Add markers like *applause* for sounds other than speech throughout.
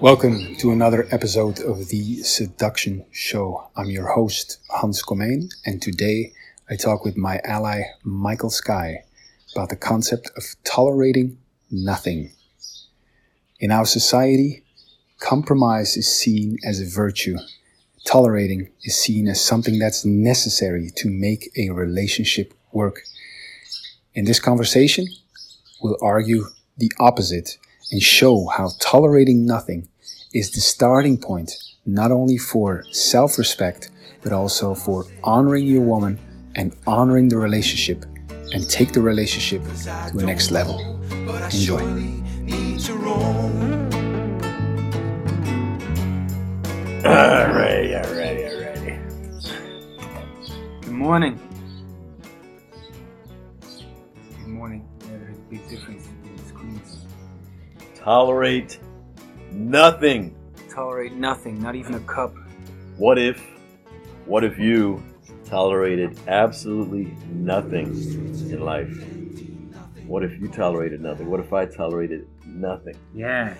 Welcome to another episode of The Seduction Show. I'm your host, Hans Comyn, and today I talk with my ally, Michael Skye, about the concept of tolerating nothing. In our society, compromise is seen as a virtue. Tolerating is seen as something that's necessary to make a relationship work. In this conversation, we'll argue the opposite and show how tolerating nothing is the starting point not only for self respect, but also for honoring your woman and honoring the relationship and take the relationship to the next level. Enjoy. Alrighty, alrighty, alrighty. Good morning. Good morning. Yeah, there's a big difference in the screens. Tolerate nothing. Tolerate nothing, not even a cup. What if, what if you tolerated absolutely nothing in life? What if you tolerated nothing? What if I tolerated nothing? Yeah.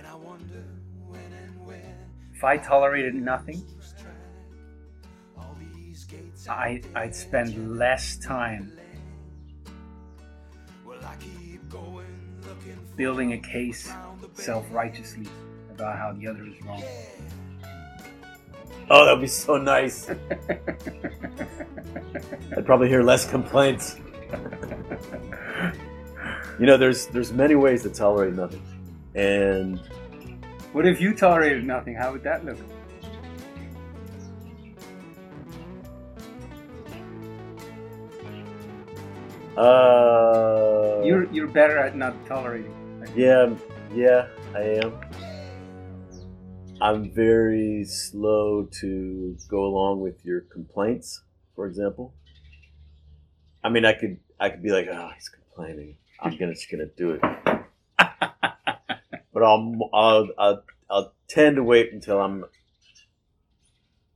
If I tolerated nothing, I, I'd spend less time building a case self righteously about how the other is wrong. Oh, that'd be so nice. *laughs* I'd probably hear less complaints. you know, there's there's many ways to tolerate nothing, and What if you tolerated nothing? How would that look? uh, You're you're better at not tolerating. Yeah, yeah, I am. I'm very slow to go along with your complaints, for example. I mean, I could I could be like, oh, he's complaining. I'm gonna just gonna do it, but I'll I'll I'll, I'll tend to wait until I'm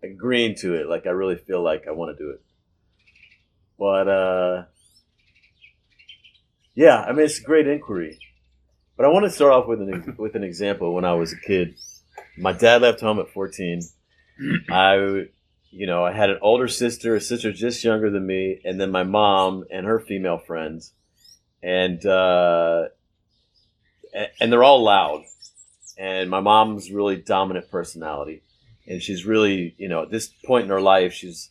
agreeing to it. Like I really feel like I want to do it. But uh, yeah, I mean, it's a great inquiry. But I want to start off with an with an example. When I was a kid, my dad left home at 14. I, you know, I had an older sister, a sister just younger than me, and then my mom and her female friends, and uh, and they're all loud. And my mom's really dominant personality, and she's really, you know, at this point in her life, she's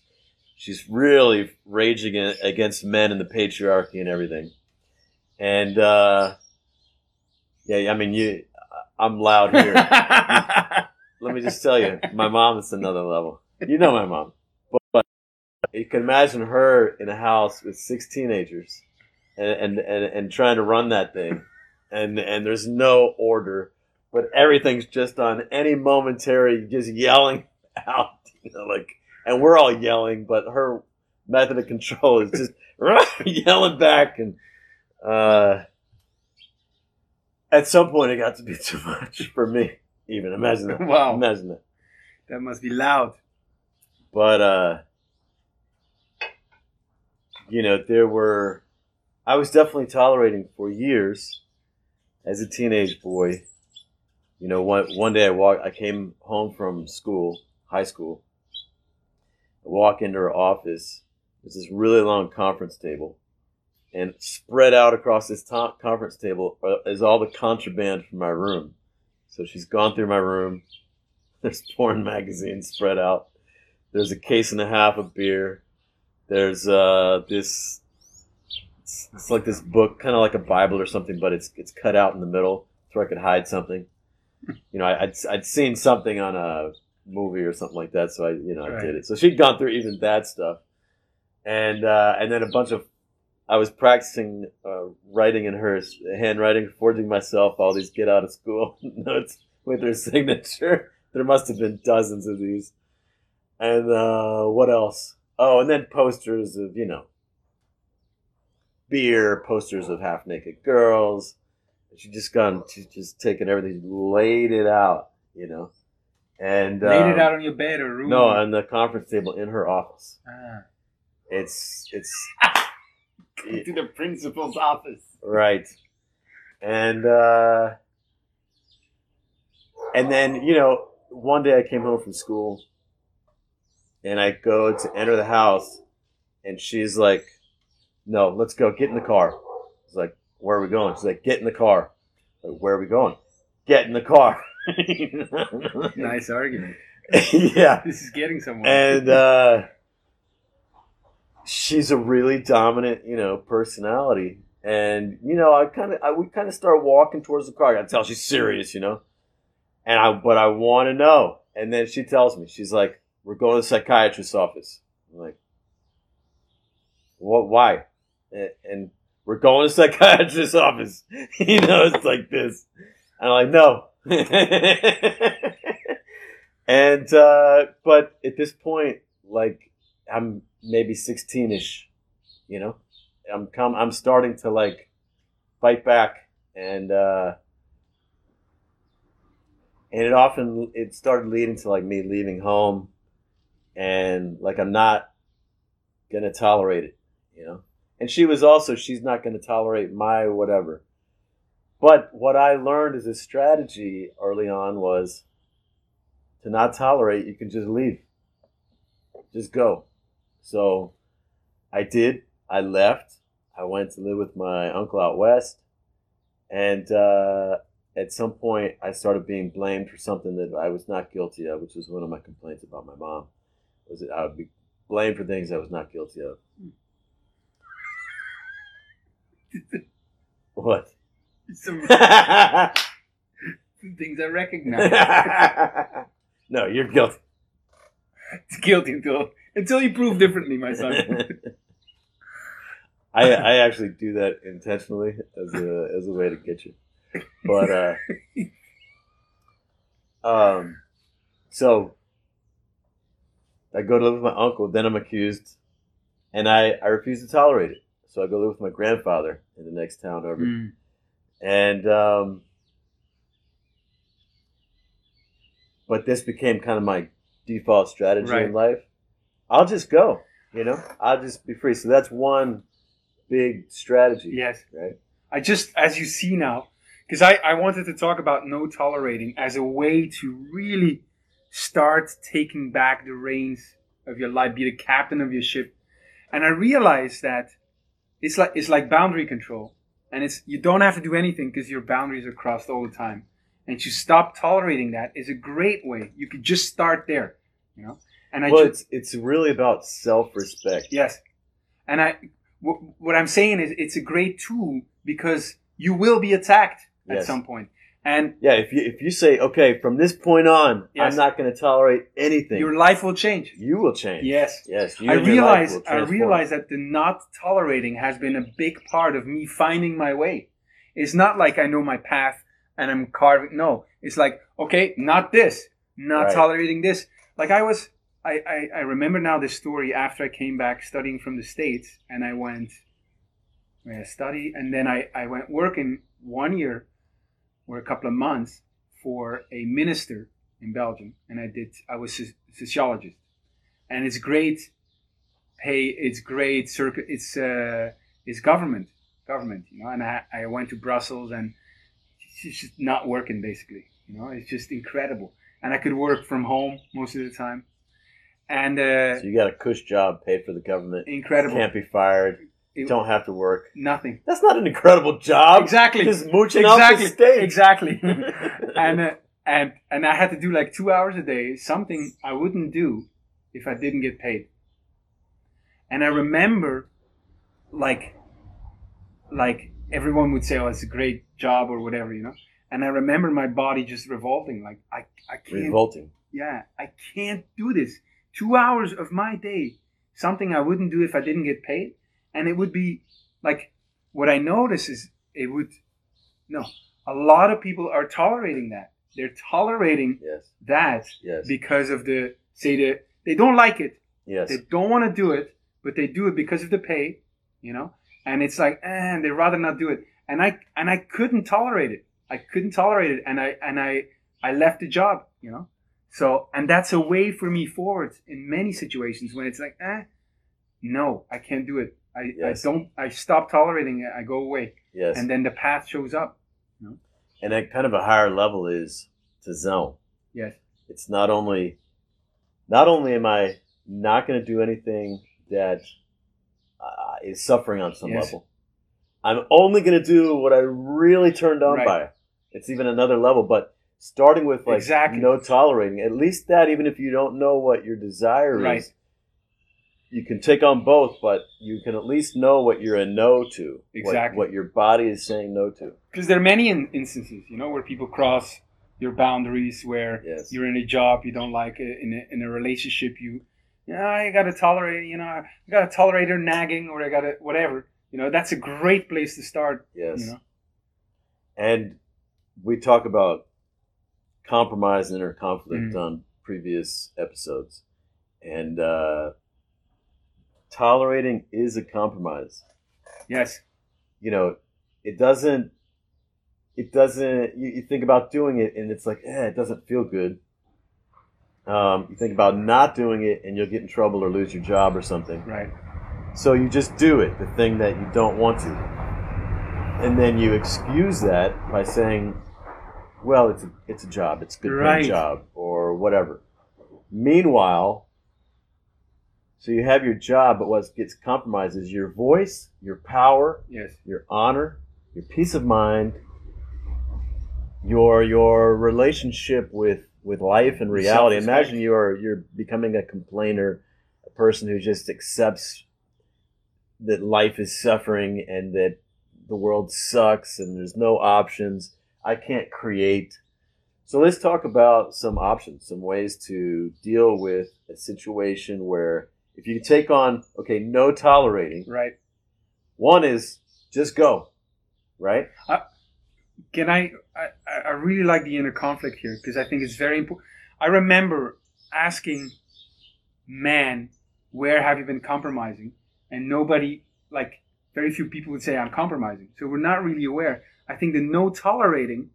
she's really raging against men and the patriarchy and everything. And uh, yeah, I mean, you, I'm loud here. *laughs* Let me just tell you, my mom is another level. You know my mom, but, but you can imagine her in a house with six teenagers, and and and, and trying to run that thing, and and there's no order, but everything's just on any momentary, just yelling out, you know, like, and we're all yelling, but her method of control is just *laughs* yelling back, and uh, at some point it got to be *laughs* too much for me. Even imagine that. Wow. Imagine that. That must be loud. But uh you know, there were I was definitely tolerating for years as a teenage boy. You know, one one day I walked I came home from school, high school. I walk into her office. There's this really long conference table. And spread out across this to- conference table uh, is all the contraband from my room. So she's gone through my room. *laughs* There's porn magazines spread out. There's a case and a half of beer. There's uh, this. It's, it's like this book, kind of like a Bible or something, but it's it's cut out in the middle so I could hide something. You know, I, I'd I'd seen something on a movie or something like that, so I you know I did it. So she'd gone through even that stuff, and uh, and then a bunch of I was practicing uh, writing in her handwriting, forging myself all these get out of school *laughs* notes with her signature. *laughs* There must have been dozens of these. And uh, what else? Oh, and then posters of, you know, beer, posters of half naked girls. She just gone, she's just taken everything, laid it out, you know. And Laid um, it out on your bed or room. No, on the conference table in her office. Ah. It's it's *laughs* to the principal's office. Right. And uh And then, you know, one day I came home from school and I go to enter the house and she's like, no, let's go. Get in the car. It's like, where are we going? She's like, get in the car. Like, where are we going? Get in the car. *laughs* nice argument. *laughs* yeah. This is getting somewhere. And uh, she's a really dominant, you know, personality. And you know, I kind of, we kind of start walking towards the car. I tell she's serious, you know. And I, but I want to know. And then she tells me, she's like, "We're going to the psychiatrist's office." I'm like, "What? Why?" And, we're going to *laughs* psychiatrist's office. *laughs* you know, it's like this. And I'm like, "No." *laughs* and uh, but at this point, like, I'm maybe 16ish, you know. I'm come. I'm starting to like fight back, and uh, and it often it started leading to like me leaving home, and like I'm not gonna tolerate it, you know. And she was also she's not gonna tolerate my whatever. But what I learned as a strategy early on was to not tolerate. You can just leave, just go. So I did. I left. I went to live with my uncle out west, and uh, at some point, I started being blamed for something that I was not guilty of, which was one of my complaints about my mom. Was that I would be blamed for things I was not guilty of. *laughs* what? some, *laughs* some things I recognize. *laughs* no, you're guilty. It's guilty until until you prove differently, my son. *laughs* I I actually do that intentionally as a as a way to get you. But uh *laughs* um so I go to live with my uncle, then I'm accused and I, I refuse to tolerate it. So I go live with my grandfather in the next town over. Mm. And um but this became kind of my default strategy Right. in life. I'll just go, you know? I'll just be free. So that's one big strategy. Yes. Right? I just, as you see now, because I, I wanted to talk about no tolerating as a way to really start taking back the reins of your life, be the captain of your ship. And I realized that it's like it's like boundary control, and it's you don't have to do anything because your boundaries are crossed all the time. And to stop tolerating that is a great way. You could just start there, you know. And I well, ju- it's it's really about self respect. Yes, and I what I'm saying is it's a great tool because you will be attacked at Yes. some point, and Yeah, if you if you say, okay, from this point on, Yes. I'm not going to tolerate anything, your life will change. you will change. Yes. yes. You I and your life realize I realize that the not tolerating has been a big part of me finding my way. It's not like I know my path and I'm carving. No, it's like okay, not this, not Right. tolerating this. Like I was, I, I I remember now this story after I came back studying from the states and I went, I study and then I I went working one year or a couple of months for a minister in Belgium and I did I was a sociologist. And it's great pay it's great circuit it's uh it's government government you know and I, I went to Brussels and it's just not working basically you know it's just incredible. And I could work from home most of the time and uh So you got a cush job, paid for the government, incredible can't be fired, It- don't have to work. nothing That's not an incredible job. exactly Just mooching off the exactly state. exactly *laughs* and uh, and and I had to do like two hours a day, something I wouldn't do if I didn't get paid. And I remember, like, like everyone would say, "Oh, it's a great job" or whatever, you know. And I remember my body just revolting, like I I can't, Revolting. yeah, I can't do this. Two hours of my day, something I wouldn't do if I didn't get paid, and it would be like what I notice is it would no. A lot of people are tolerating that. They're tolerating Yes. that Yes. because of the say the they don't like it. yes. They don't want to do it, but they do it because of the pay, you know. And it's like, eh, they'd rather not do it. And I and I couldn't tolerate it. I couldn't tolerate it, and I and I I left the job, you know. So and that's a way for me forward in many situations when it's like, eh, no, I can't do it. I, Yes. I don't. I stop tolerating it. I go away, yes. and then the path shows up. and at kind of a higher level is to zone. Yes. It's not only not only am I not going to do anything that uh, is suffering on some Yes. level, I'm only going to do what I really turned on Right. by. It's even another level, but starting with like Exactly. no tolerating, at least that, even if you don't know what your desire Right. is, you can take on both, but you can at least know what you're a no to, Exactly. what, your body is saying no to. Because there are many in- instances, you know, where people cross your boundaries, where Yes. you're in a job you don't like, it, in a, in a relationship you, yeah, I gotta tolerate, you know, I gotta tolerate her nagging, or I gotta whatever. You know, that's a great place to start. Yes. You know, And we talk about compromise and inner conflict Mm. on previous episodes. And uh, tolerating is a compromise. yes, You know, it doesn't, it doesn't, you, you think about doing it and it's like, eh, it doesn't feel good. Um, you think about not doing it and you'll get in trouble or lose your job or something. right, So you just do it, the thing that you don't want to. And then you excuse that by saying, well, it's a, it's a job, it's a good paying Right. job, or whatever. Meanwhile, so you have your job, but what gets compromised is your voice, your power, yes, your honor, your peace of mind, your your relationship with with life and reality. Imagine you're you're becoming a complainer, a person who just accepts that life is suffering and that the world sucks and there's no options. I can't create. So let's talk about some options, some ways to deal with a situation where if you take on okay, no tolerating, right. one is just go, right? Uh, can I? I, I really like the inner conflict here because I think it's very important. I remember asking "Man, "Where have you been compromising?" And nobody, like very few people, would say I'm compromising. So we're not really aware. I think the no tolerating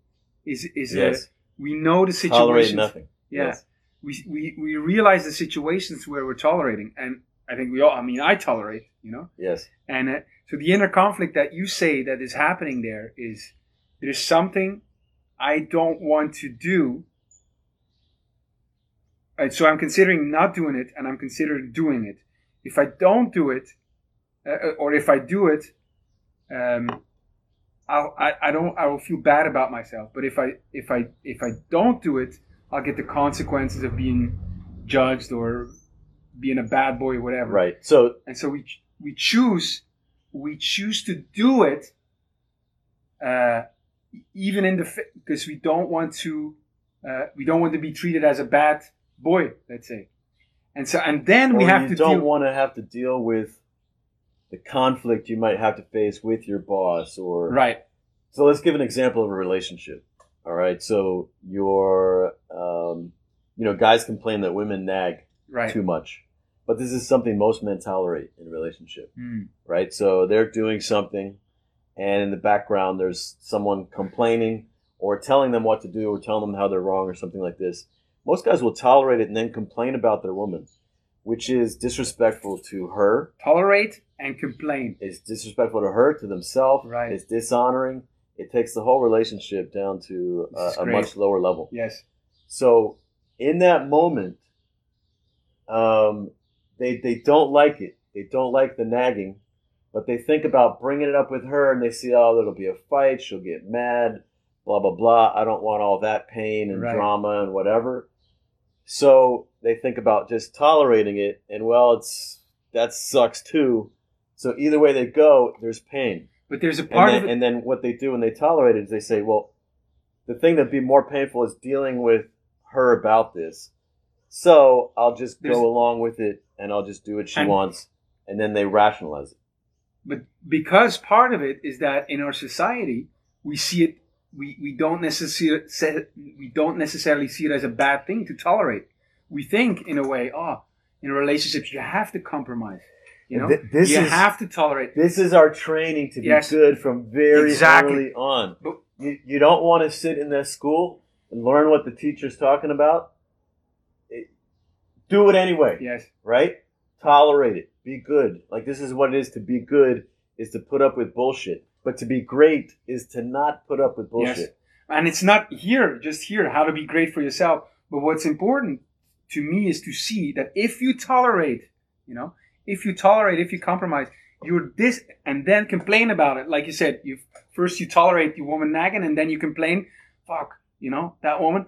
is is Yes. a, we know the Tolerate nothing. Yeah. Yes. We, we we realize the situations where we're tolerating, and I think we all. I mean, I tolerate. You know. Yes. And uh, so the inner conflict that you say that is happening there is there's something I don't want to do. And so I'm considering not doing it and I'm considering doing it. If I don't do it, uh, or if I do it, um, I'll, I, I don't I will feel bad about myself. But if I if I if I don't do it, I'll get the consequences of being judged or being a bad boy or whatever Right. So and so we we choose we choose to do it uh, even in the because we don't want to uh, we don't want to be treated as a bad boy let's say and so and then we have you to don't deal want to have to deal with the conflict you might have to face with your boss or right So let's give an example of a relationship. All right. So your, um, you know, guys complain that women nag right too much, but this is something most men tolerate in a relationship, Mm, right? So they're doing something, and in the background there's someone complaining or telling them what to do or telling them how they're wrong or something like this. Most guys will tolerate it and then complain about their woman, which is disrespectful to her. tolerate and complain It's disrespectful to her, to themselves. Right. It's dishonoring. It takes the whole relationship down to a, a much lower level. yes So in that moment, um, they they don't like it. They don't like the nagging, but they think about bringing it up with her, and they see, oh, there'll be a fight. She'll get mad. Blah blah blah. I don't want all that pain and Right. drama and whatever. So they think about just tolerating it, and well, it's that sucks too. So either way they go, there's pain. but there's a And part then, of it and then what they do when they tolerate it is they say, well, the thing that'd be more painful is dealing with her about this. So I'll just There's- go along with it and I'll just do what she And- wants. And then they rationalize it. but because part of it is that in our society we see it we, we don't necessarily we don't necessarily see it as a bad thing to tolerate we think in a way oh in relationships you have to compromise you know Th- this you is- have to tolerate This is our training to be Yes. good from very Exactly. early on. But- You, you don't want to sit in that school and learn what the teacher's talking about. It- do it anyway. yes right? Tolerate it. Be good. Like this is what it is to be good is to put up with bullshit. But to be great is to not put up with bullshit. Yes. and it's not here, just here, how to be great for yourself. But what's important to me is to see that if you tolerate, you know, if you tolerate, if you compromise, you're this, and then complain about it. Like you said, you first you tolerate the woman nagging, and then you complain. Fuck, you know that woman.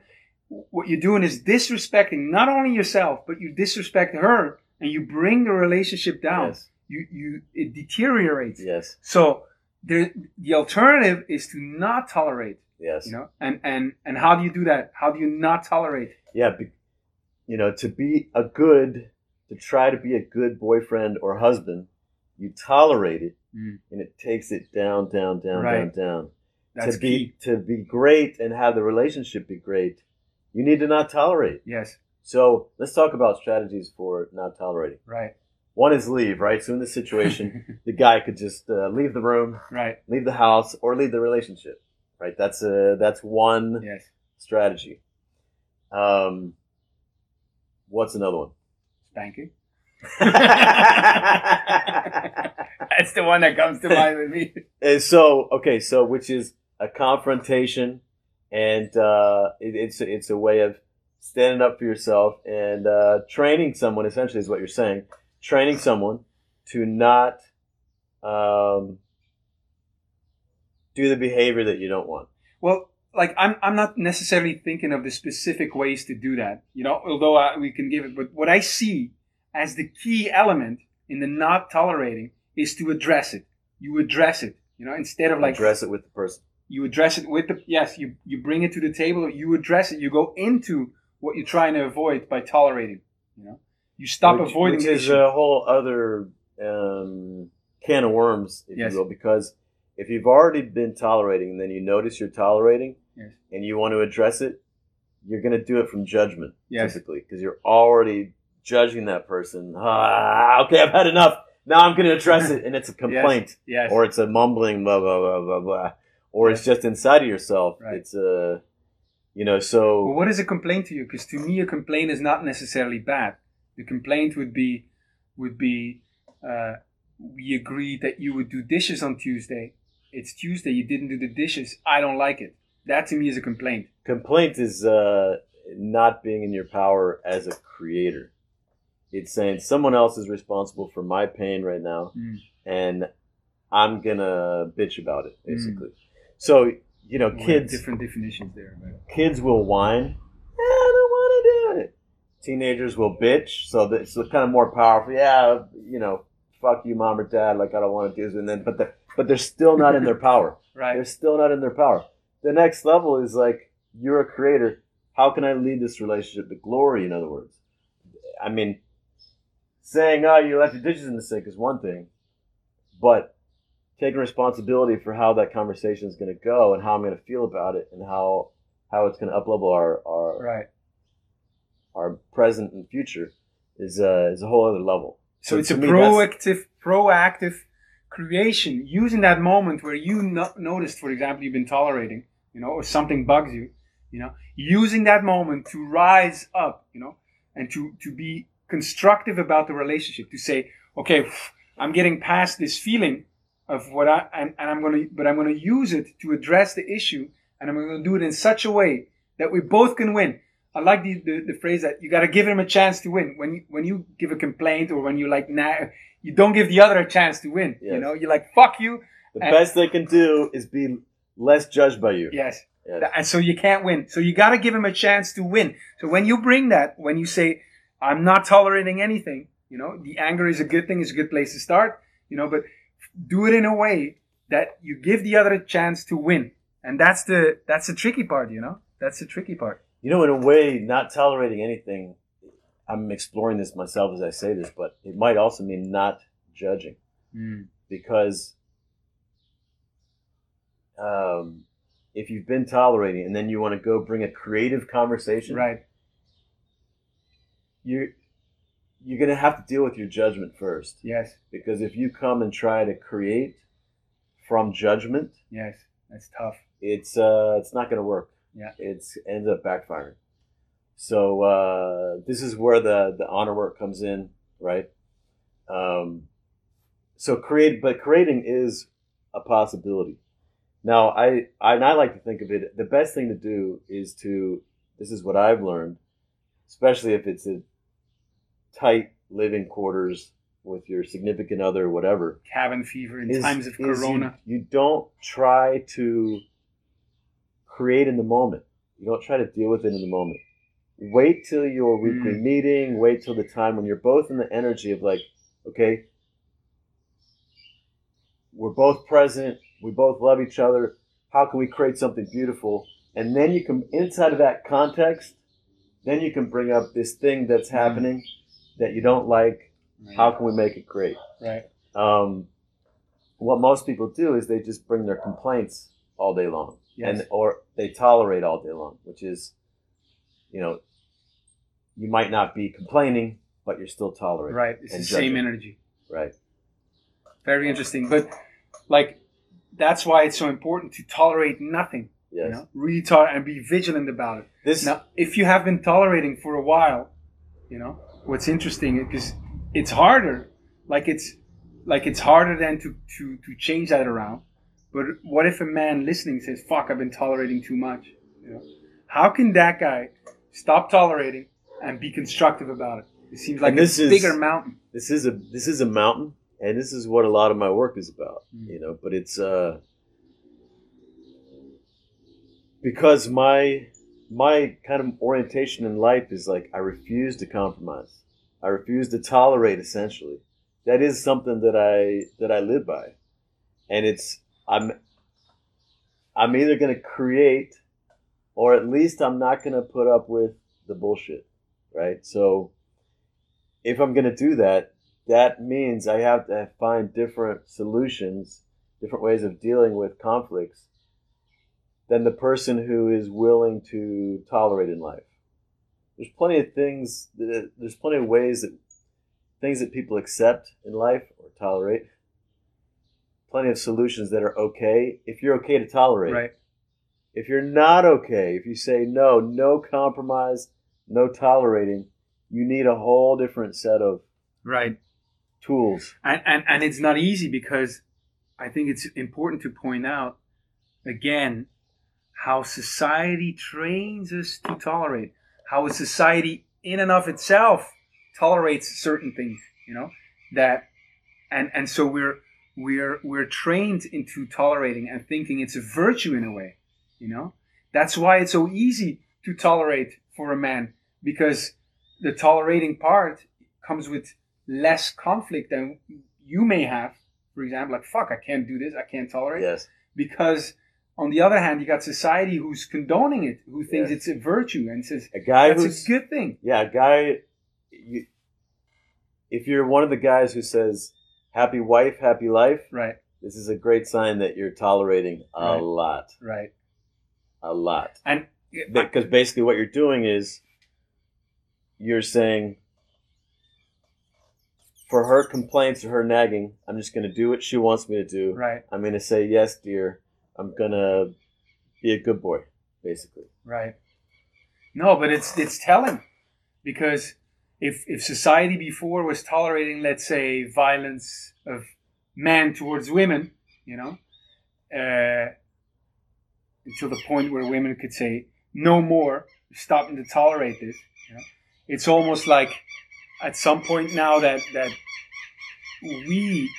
What you're doing is disrespecting not only yourself, but you disrespect her, and you bring the relationship down. Yes. You you it deteriorates. Yes. So the the alternative is to not tolerate. Yes. You know, and and and how do you do that? How do you not tolerate? yeah, be, you know, to be a good, to try to be a good boyfriend or husband, you tolerate it, Mm. and it takes it down, down, down, Right. down, down. That's to be key. to be great and have the relationship be great, you need to not tolerate. Yes. So let's talk about strategies for not tolerating. Right. One is leave, right? So in this situation, *laughs* the guy could just uh, leave the room, right. leave the house, or leave the relationship, right? That's a that's one Yes. strategy. Um, what's another one? Spanking. *laughs* That's the one that comes to mind with me. And so okay, so which is a confrontation, and uh, it, it's it's a way of standing up for yourself and uh, training someone. Essentially, is what you're saying. Training someone to not um, do the behavior that you don't want. Well, like I'm, I'm not necessarily thinking of the specific ways to do that. You know, although I, we can give it, but what I see as the key element in the not tolerating is to address it. You address it. You know, instead of like Address it with the person. you address it with the yes, you you bring it to the table. You address it. You go into what you're trying to avoid by tolerating. You know, you stop which, avoiding which is issue. a whole other um, can of worms, if Yes. you will, because if you've already been tolerating and then you notice you're tolerating Yes. and you want to address it, you're going to do it from judgment, Yes. typically, because you're already judging that person. Ah, okay, I've had enough. Now I'm going to address it, and it's a complaint, yes. or it's a mumbling, blah blah blah blah blah, or it's just inside of yourself. Right. It's a, you know, so Well, what is a complaint to you? Because to me, a complaint is not necessarily bad. The complaint would be, would be, uh, we agreed that you would do dishes on Tuesday. It's Tuesday. You didn't do the dishes. I don't like it. That to me is a complaint. complaint is uh, not being in your power as a creator. It's saying someone else is responsible for my pain right now, Mm. and I'm gonna bitch about it, basically. So you know, kids different definitions there. But kids will whine. "Yeah, I don't want to do it. Teenagers will bitch, so it's kind of more powerful. Yeah, you know, fuck you, mom or dad. Like I don't want to do this, and then but the, but they're still not in their power. *laughs* right. They're still not in their power. The next level is like, you're a creator. How can I lead this relationship to glory, in other words? I mean, saying, oh, you left your dishes in the sink is one thing, but taking responsibility for how that conversation is going to go and how I'm going to feel about it and how how it's going to uplevel our our, Right. our present and future is uh, is a whole other level. So So it's a to me, that's- proactive, proactive creation using that moment where you no- noticed, for example, you've been tolerating, you know, or something bugs you, you know, using that moment to rise up, you know, and to to be constructive about the relationship. To say, okay, I'm getting past this feeling of what I and, and I'm gonna, but I'm gonna use it to address the issue, and I'm gonna do it in such a way that we both can win. I like the, the, the phrase that you got to give him a chance to win. When you, when you give a complaint or when you like, nah, you don't give the other a chance to win. You know, you're like, fuck you. The And- best they can do is be less judged by you. Yes. Yes. And so you can't win. So you got to give him a chance to win. So when you bring that, when you say, I'm not tolerating anything, you know, the anger is a good thing, it's a good place to start, you know, but do it in a way that you give the other a chance to win. And that's the, that's the tricky part, you know, that's the tricky part. You know, in a way, not tolerating anything, I'm exploring this myself as I say this, but it might also mean not judging because um, if you've been tolerating and then you want to go bring a creative conversation, Right. you're, you're going to have to deal with your judgment first. Yes. Because if you come and try to create from judgment, Yes. That's tough. it's uh, it's not going to work. Yeah. It's ends up backfiring. So uh, this is where the the honor work comes in, right? Um, so create, but creating is a possibility. Now, I, I and I like to think of it. The best thing to do is to. This is what I've learned, especially if it's a tight living quarters with your significant other, or whatever. Cabin fever in is- times of is you- corona. You, don't try to create in the moment. You don't try to deal with it in the moment. Wait till your weekly Mm. meeting. Wait till the time when you're both in the energy of like, okay, we're both present. We both love each other. How can we create something beautiful? And then you can, inside of that context, then you can bring up this thing that's Mm. happening that you don't like. How can we make it great? Right. um, what most people do is they just bring their complaints all day long, Yes. and or they tolerate all day long, which is, you know, you might not be complaining, but you're still tolerating. right. It's the same energy. Right. Very interesting. But like that's why it's so important to tolerate nothing. Yes. You know, really tolerate and be vigilant about it. This. Now, if you have been tolerating for a while, you know, what's interesting because it's harder. Like it's like it's harder than to to to change that around. But what if a man listening says, "Fuck, I've been tolerating too much." You know, how can that guy stop tolerating and be constructive about it? It seems like And a this is- bigger mountain. this is a this is a mountain, and this is what a lot of my work is about. Mm. You know, but it's uh because my my kind of orientation in life is like I refuse to compromise. I refuse to tolerate. Essentially, that is something that I that I live by, and it's I'm I'm either going to create, or at least I'm not going to put up with the bullshit, right? So if I'm going to do that, that means I have to find different solutions, different ways of dealing with conflicts than the person who is willing to tolerate in life. There's plenty of things, that, there's plenty of ways that things that people accept in life or tolerate. Plenty of solutions that are okay if you're okay to tolerate. Right. If you're not okay, if you say no, no compromise, no tolerating, you need a whole different set of Right. tools. and, and and it's not easy because I think it's important to point out again how society trains us to tolerate, how a society in and of itself tolerates certain things, you know, that and and so we're we're we're trained into tolerating and thinking it's a virtue in a way, you know. That's why it's so easy to tolerate for a man because the tolerating part comes with less conflict than you may have. For example, like fuck, I can't do this, I can't tolerate. Yes. Because on the other hand, you got society who's condoning it, who thinks Yes. it's a virtue and says A guy that's who's a good thing. yeah, a guy. You, if you're one of the guys who says "happy wife, happy life," Right, this is a great sign that you're tolerating a Right. lot, right. a lot. And Because basically, what you're doing is you're saying, for her complaints or her nagging, I'm just going to do what she wants me to do. right, I'm going to say yes, dear. I'm going to be a good boy, basically. right. No, but it's it's telling because if if society before was tolerating, let's say, violence of men towards women, you know, uh, until the point where women could say no more, stopping to tolerate this. You know? It's almost like at some point now that that we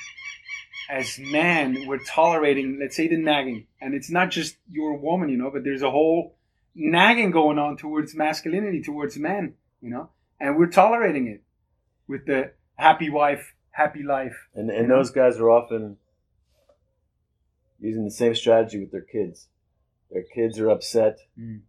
as men we're tolerating, let's say, the nagging, and it's not just your woman, you know, but there's a whole nagging going on towards masculinity, towards men, you know, and we're tolerating it with the happy wife, happy life. And and those guys are often using the same strategy with their kids. Their kids are upset. Mm.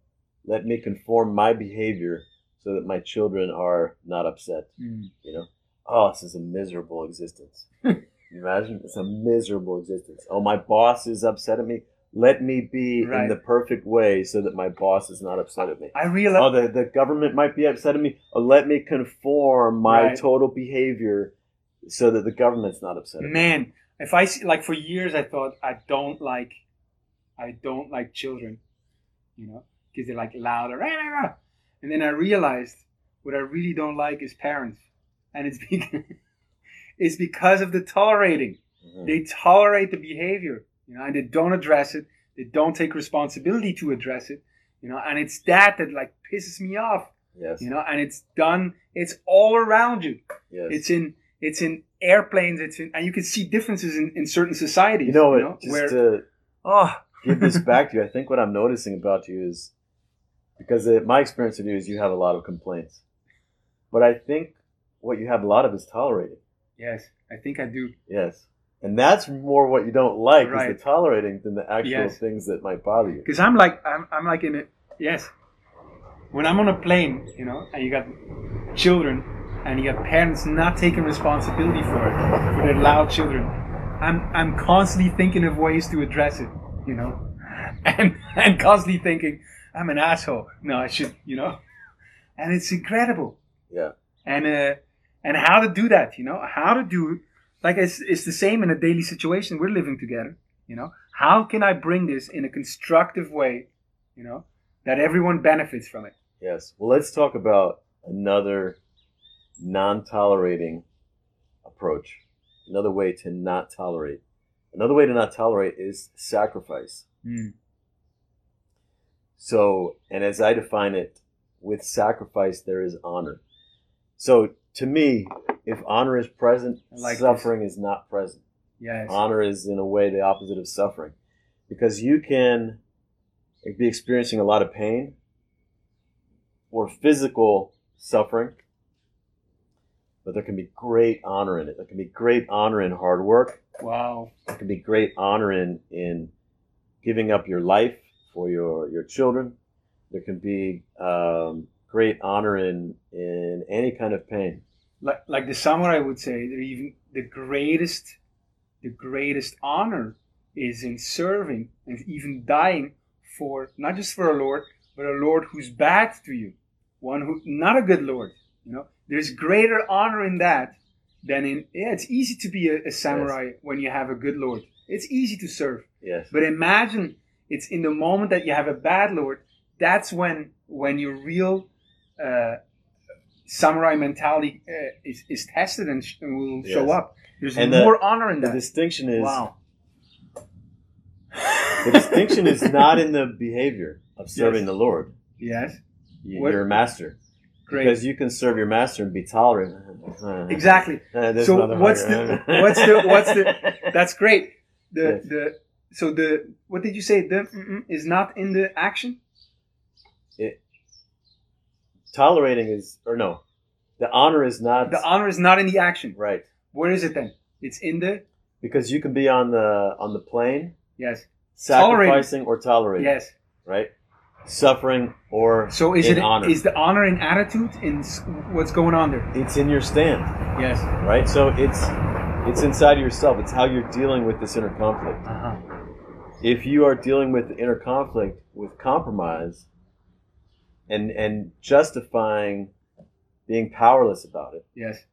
Let me conform my behavior so that my children are not upset. Mm. You know, oh, this is a miserable existence. *laughs* Imagine? It's a miserable existence. Oh, my boss is upset at me. Let me be Right. in the perfect way so that my boss is not upset at me. I realize. Oh, the, the government might be upset at me. Oh, let me conform my Right. total behavior so that the government's not upset at me. man if i see like for years i thought i don't like i don't like children you know because they're like louder "Rah, rah, rah." And then i realized what i really don't like is parents and it's *laughs* because it's because of the tolerating Mhm. they tolerate the behavior you know and they don't address it they don't take responsibility to address it, you know, and it's that that like pisses me off, Yes. you know, and it's done. It's all around you. yes. It's in it's in airplanes. It's in, and you can see differences in, in certain societies. you know what? just where to oh give this *laughs* back to you, I think what I'm noticing about you is because it, my experience with you is you have a lot of complaints, but I think what you have a lot of is tolerating. yes, I think I do. Yes. And that's more what you don't like is the tolerating than the actual Yes. things that might bother you. Because I'm like I'm, I'm like in it. Yes, when I'm on a plane, you know, and you got children, and you got parents not taking responsibility for it for their loud children. I'm I'm constantly thinking of ways to address it, you know, *laughs* and and constantly thinking I'm an asshole. No, I should, you know, and it's incredible. Yeah. And uh, and how to do that, you know, how to do it like it's it's the same in a daily situation. We're living together, you know. How can I bring this in a constructive way, you know, that everyone benefits from it? Yes. Well, let's talk about another non-tolerating approach. Another way to not tolerate. Another way to not tolerate is sacrifice. So, and as I define it, with sacrifice there is honor. So, to me, if honor is present, like suffering is not present. Yes. Honor is, in a way, the opposite of suffering. Because you can be experiencing a lot of pain or physical suffering, but there can be great honor in it. There can be great honor in hard work. Wow. There can be great honor in, in giving up your life for your, your children. There can be um, great honor in, in any kind of pain. Like like the samurai would say, they're even the greatest the greatest honor is in serving and even dying for not just for a lord, but a lord who's bad to you. One who not a good lord. You know? There's greater honor in that than in yeah, it's easy to be a, a samurai when you have a good lord. It's easy to serve. Yes. But imagine it's in the moment that you have a bad lord. That's when when your real uh, samurai mentality uh, is, is tested and, sh- and will show up. There's And the- more honor in The distinction is wow. the distinction is not in the behavior of serving Yes. the Lord. Yes. You- You're a master. Great. Because you can serve your master and be tolerant. exactly. *laughs* So what's the- what's the- what's *laughs* the- That's great. The Yes. the so the what did you say? The is not in the action. It tolerating is or no, the honor is not The honor is not in the action. right Where is it then? It's in the because you can be on the on the plane yes sacrificing or tolerating. yes. Right. Suffering or So is it honor. is the honor in attitude in what's going on there? it's in your stand, Yes. right? So it's it's inside of yourself. It's how you're dealing with this inner conflict. Uh-huh. If you are dealing with the inner conflict with compromise and and justifying being powerless about it Yes.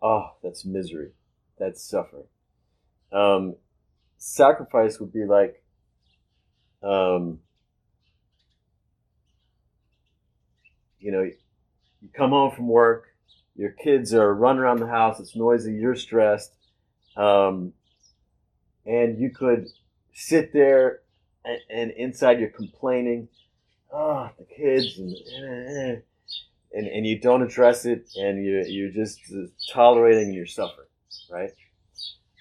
oh that's misery that's suffering um, sacrifice would be like um, you know you come home from work your kids are running around the house it's noisy you're stressed um, and you could sit there and, and inside you're complaining oh the kids and, eh, and and you don't address it and you you're just uh, tolerating your suffering right?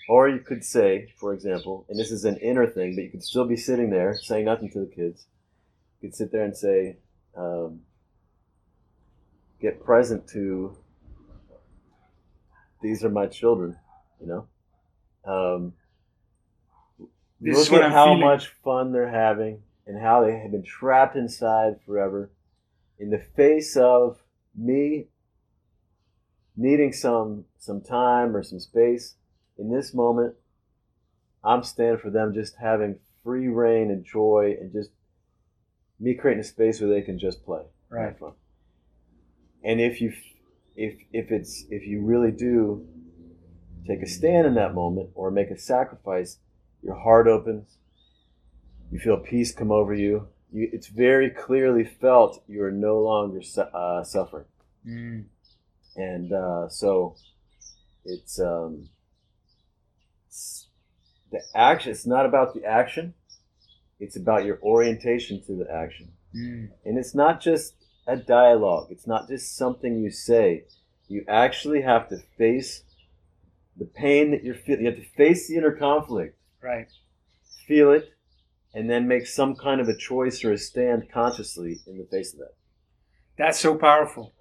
Or you could say for example and this is an inner thing but you could still be sitting there saying nothing to the kids. You could sit there and say um, get present to these are my children you know? Um, This look is what at I'm how feeling. much fun they're having and how they have been trapped inside forever in the face of me needing some some time or some space in this moment i'm standing for them just having free reign and joy and just me creating a space where they can just play Right. and if you if if it's if you really do take a stand in that moment or make a sacrifice your heart opens you feel peace come over you, you it's very clearly felt you are no longer su- uh, suffering Mm. and uh, so it's um, it's- the action it's not about the action It's about your orientation to the action. Mm. And it's not just a dialogue, it's not just something you say. You actually have to face the pain that you're feeling. You have to face the inner conflict, Right. feel it, and then make some kind of a choice or a stand consciously in the face of that. That's so powerful.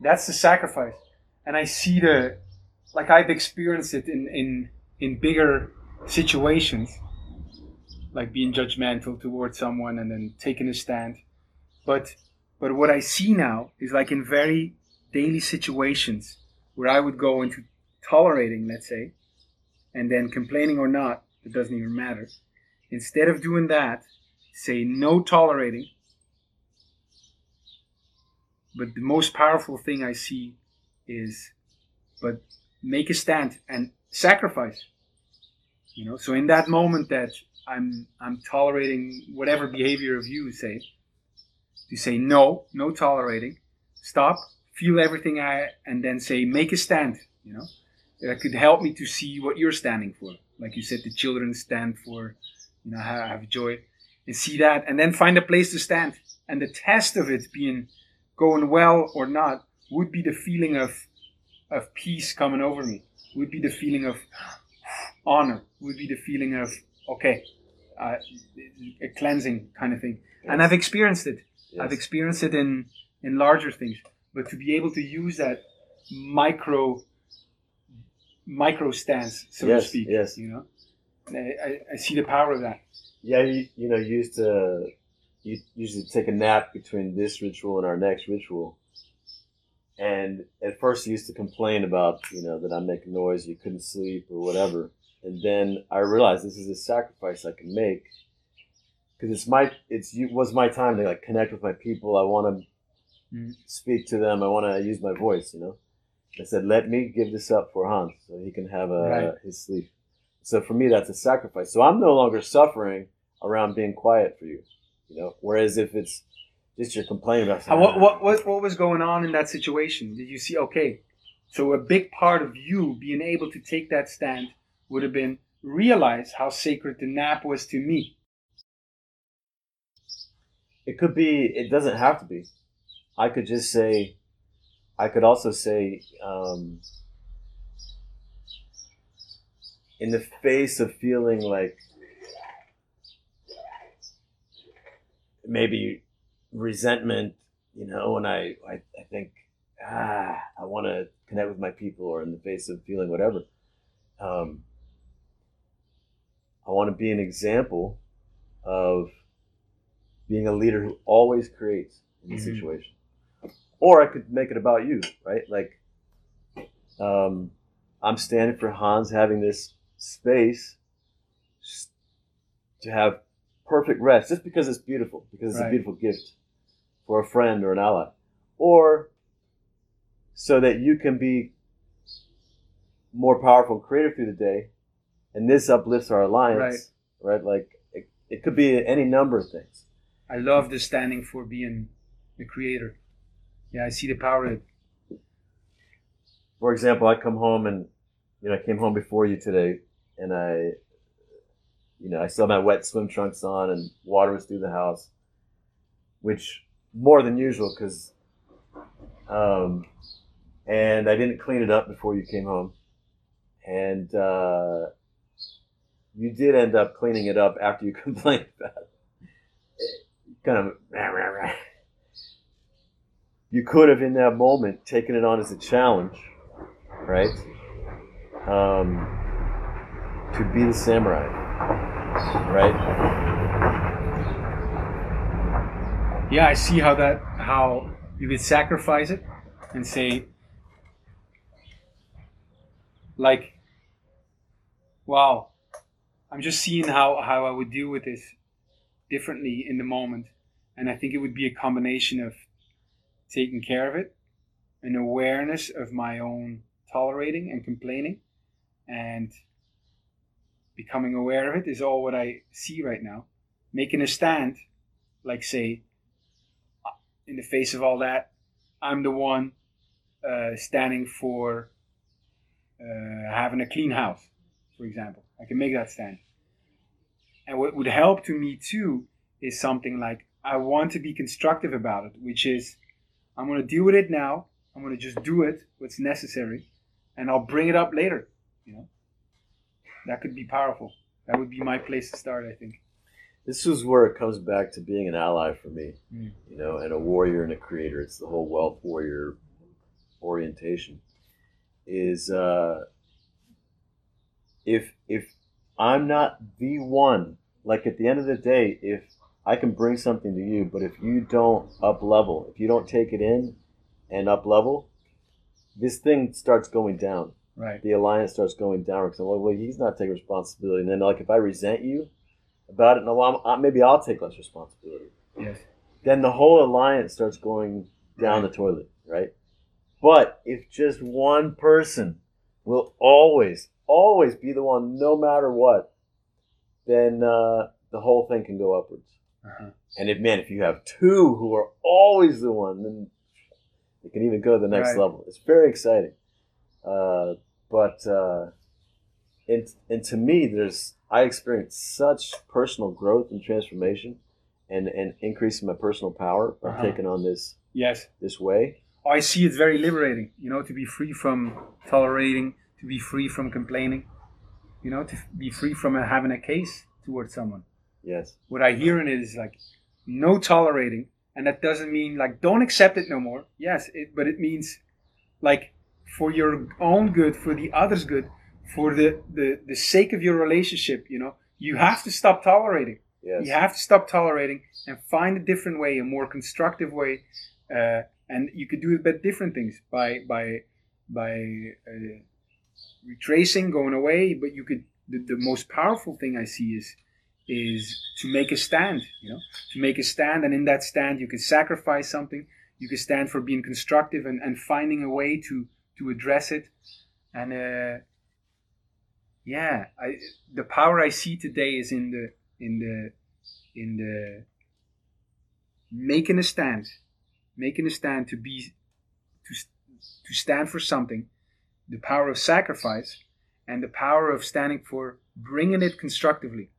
That's the sacrifice. And I see the, like I've experienced it in, in, in bigger situations, like being judgmental towards someone and then taking a stand. But, but what I see now is like in very daily situations where I would go into tolerating, let's say, and then complaining or not, it doesn't even matter. Instead of doing that, say no tolerating. But the most powerful thing I see is, but make a stand and sacrifice. You know, so in that moment that I'm I'm tolerating whatever behavior of you say, to say no, no tolerating, stop, feel everything I, and then say make a stand. You know, that could help me to see what you're standing for. Like you said, the children stand for, you know, have, have joy, and see that, and then find a place to stand. And the test of it being going well or not would be the feeling of of peace coming over me. Would be the feeling of honor. Would be the feeling of okay, uh, a cleansing kind of thing. And I've experienced it. I've experienced it in in larger things. But to be able to use that micro micro stance, so to speak, yes. you know, I, I, I see the power of that. Yeah, you, you know, you used to you usually take a nap between this ritual and our next ritual. And at first, you used to complain about, you know, that I make noise, you couldn't sleep or whatever. And then I realized this is a sacrifice I can make because it's my it's you was my time to like connect with my people. I want to Mm. speak to them. I want to use my voice. You know, I said, let me give this up for Hans so he can have a, Right. his sleep. So for me, that's a sacrifice. So I'm no longer suffering around being quiet for you. You know, whereas if it's just you're complaining about Uh, what, what, what, what was going on in that situation? Did you see, okay, so a big part of you being able to take that stand would have been realize how sacred the nap was to me. It could be. It doesn't have to be. I could just say. I could also say, um, in the face of feeling like maybe resentment, you know, and I, I, I think, ah, I want to connect with my people, or in the face of feeling whatever, um, I want to be an example of being a leader who always creates in the Mhm. situation. Or I could make it about you, right? Like, um, I'm standing for Hans having this space to have perfect rest, just because it's beautiful, because it's Right. a beautiful gift for a friend or an ally, or so that you can be more powerful and creative through the day, and this uplifts our alliance, right? Like it, it could be any number of things. I love the standing for being the creator. Yeah, I see the power of it. For example, I come home and you know I came home before you today, and I, you know, I still had my wet swim trunks on, and water was through the house, which more than usual because, um, and I didn't clean it up before you came home, and uh, you did end up cleaning it up after you *laughs* complained about it. Kind of. *laughs* You could have, in that moment, taken it on as a challenge, right? Um, to be the samurai, right? Yeah, I see how that how you could sacrifice it and say like wow, I'm just seeing how, how I would deal with this differently in the moment. And I think it would be a combination of taking care of it, an awareness of my own tolerating and complaining, and becoming aware of it is all what I see right now. Making a stand, like say, in the face of all that, I'm the one uh, standing for uh, having a clean house, for example. I can make that stand. And what would help to me too is something like I want to be constructive about it, which is I'm going to deal with it now. I'm going to just do it, what's necessary, and I'll bring it up later. You know, that could be powerful. That would be my place to start, I think. This is where it comes back to being an ally for me, Mm. you know, and a warrior and a creator. It's the whole wealth warrior orientation. Is uh, if if I'm not the one, like at the end of the day, if I can bring something to you, but if you don't up level, if you don't take it in and up level, this thing starts going down. Right. The alliance starts going down because well, well, he's not taking responsibility, and then like if I resent you about it, no, well, I'm, maybe I'll take less responsibility. Yes. Then the whole alliance starts going down the toilet, right? But if just one person will always, always be the one, no matter what, then uh, the whole thing can go upwards. Uh-huh. And if man, if you have two who are always the one, then it can even go to the next Right. level. It's very exciting. Uh, but uh, and and to me, there's I experienced such personal growth and transformation, and and increase in my personal power by Uh-huh. taking on this Yes. this way. I see it's very liberating, you know, to be free from tolerating, to be free from complaining, you know, to be free from having a case towards someone. Yes. What I hear in it is like no tolerating, and that doesn't mean like don't accept it no more. Yes, it, but it means like for your own good, for the other's good, for the, the the sake of your relationship, you know, you have to stop tolerating. Yes. You have to stop tolerating and find a different way, a more constructive way, uh, and you could do it by different things by by by uh, retracing, going away. But you could the, the most powerful thing I see is is to make a stand. You know, to make a stand, and in that stand, you can sacrifice something. You can stand for being constructive and, and finding a way to to address it. And uh, yeah, I, the power I see today is in the in the in the making a stand, making a stand to be to to stand for something, the power of sacrifice, and the power of standing for bringing it constructively,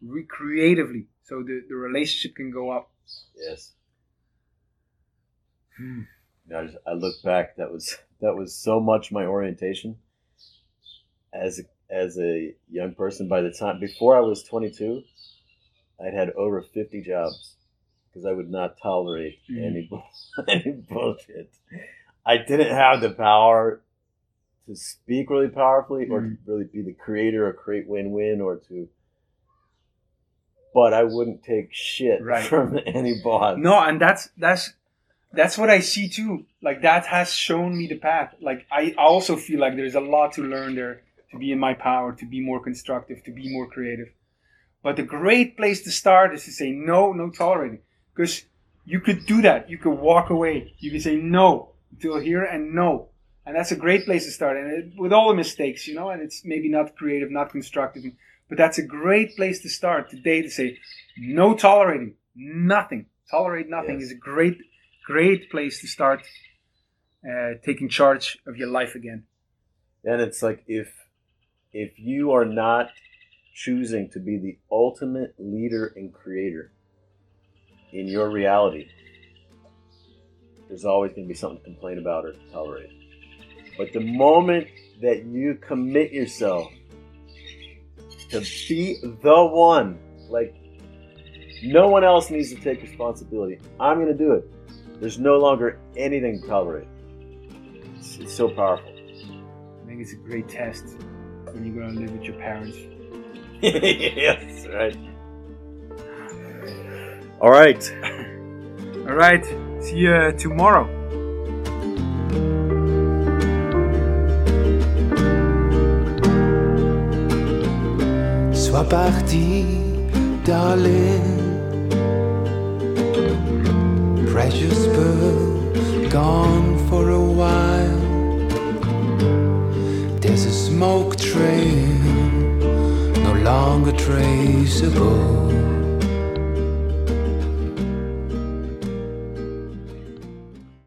you know, re- creatively, so the, the relationship can go up. Yes. Know, I, just, I look back. That was that was so much my orientation as a, as a young person. By the time before I was 22, I'd had over 50 jobs because I would not tolerate Mhm. any bull- *laughs* any bullshit. I didn't have the power to speak really powerfully or to really be the creator or create win-win or to. But I wouldn't take shit Right. *laughs* from any boss. No, and that's that's that's what I see too. Like that has shown me the path. Like I also feel like there's a lot to learn there to be in my power, to be more constructive, to be more creative. But the great place to start is to say no, no tolerating. Because you could do that. You could walk away. You could say no until here and no. And that's a great place to start. And it, with all the mistakes, you know, and it's maybe not creative, not constructive, but that's a great place to start today to say no tolerating, nothing. Tolerate nothing Yes. is a great, great place to start uh, taking charge of your life again. And it's like if if you are not choosing to be the ultimate leader and creator in your reality, there's always going to be something to complain about or to tolerate. But the moment that you commit yourself to be the one, like no one else needs to take responsibility, I'm going to do it. There's no longer anything to tolerate. It's, it's so powerful. I think it's a great test when you're going to live with your parents. *laughs* yes, right. All right. All right, see you tomorrow. Parti, darling. Precious pearl, gone for a while. There's a smoke trail, no longer traceable.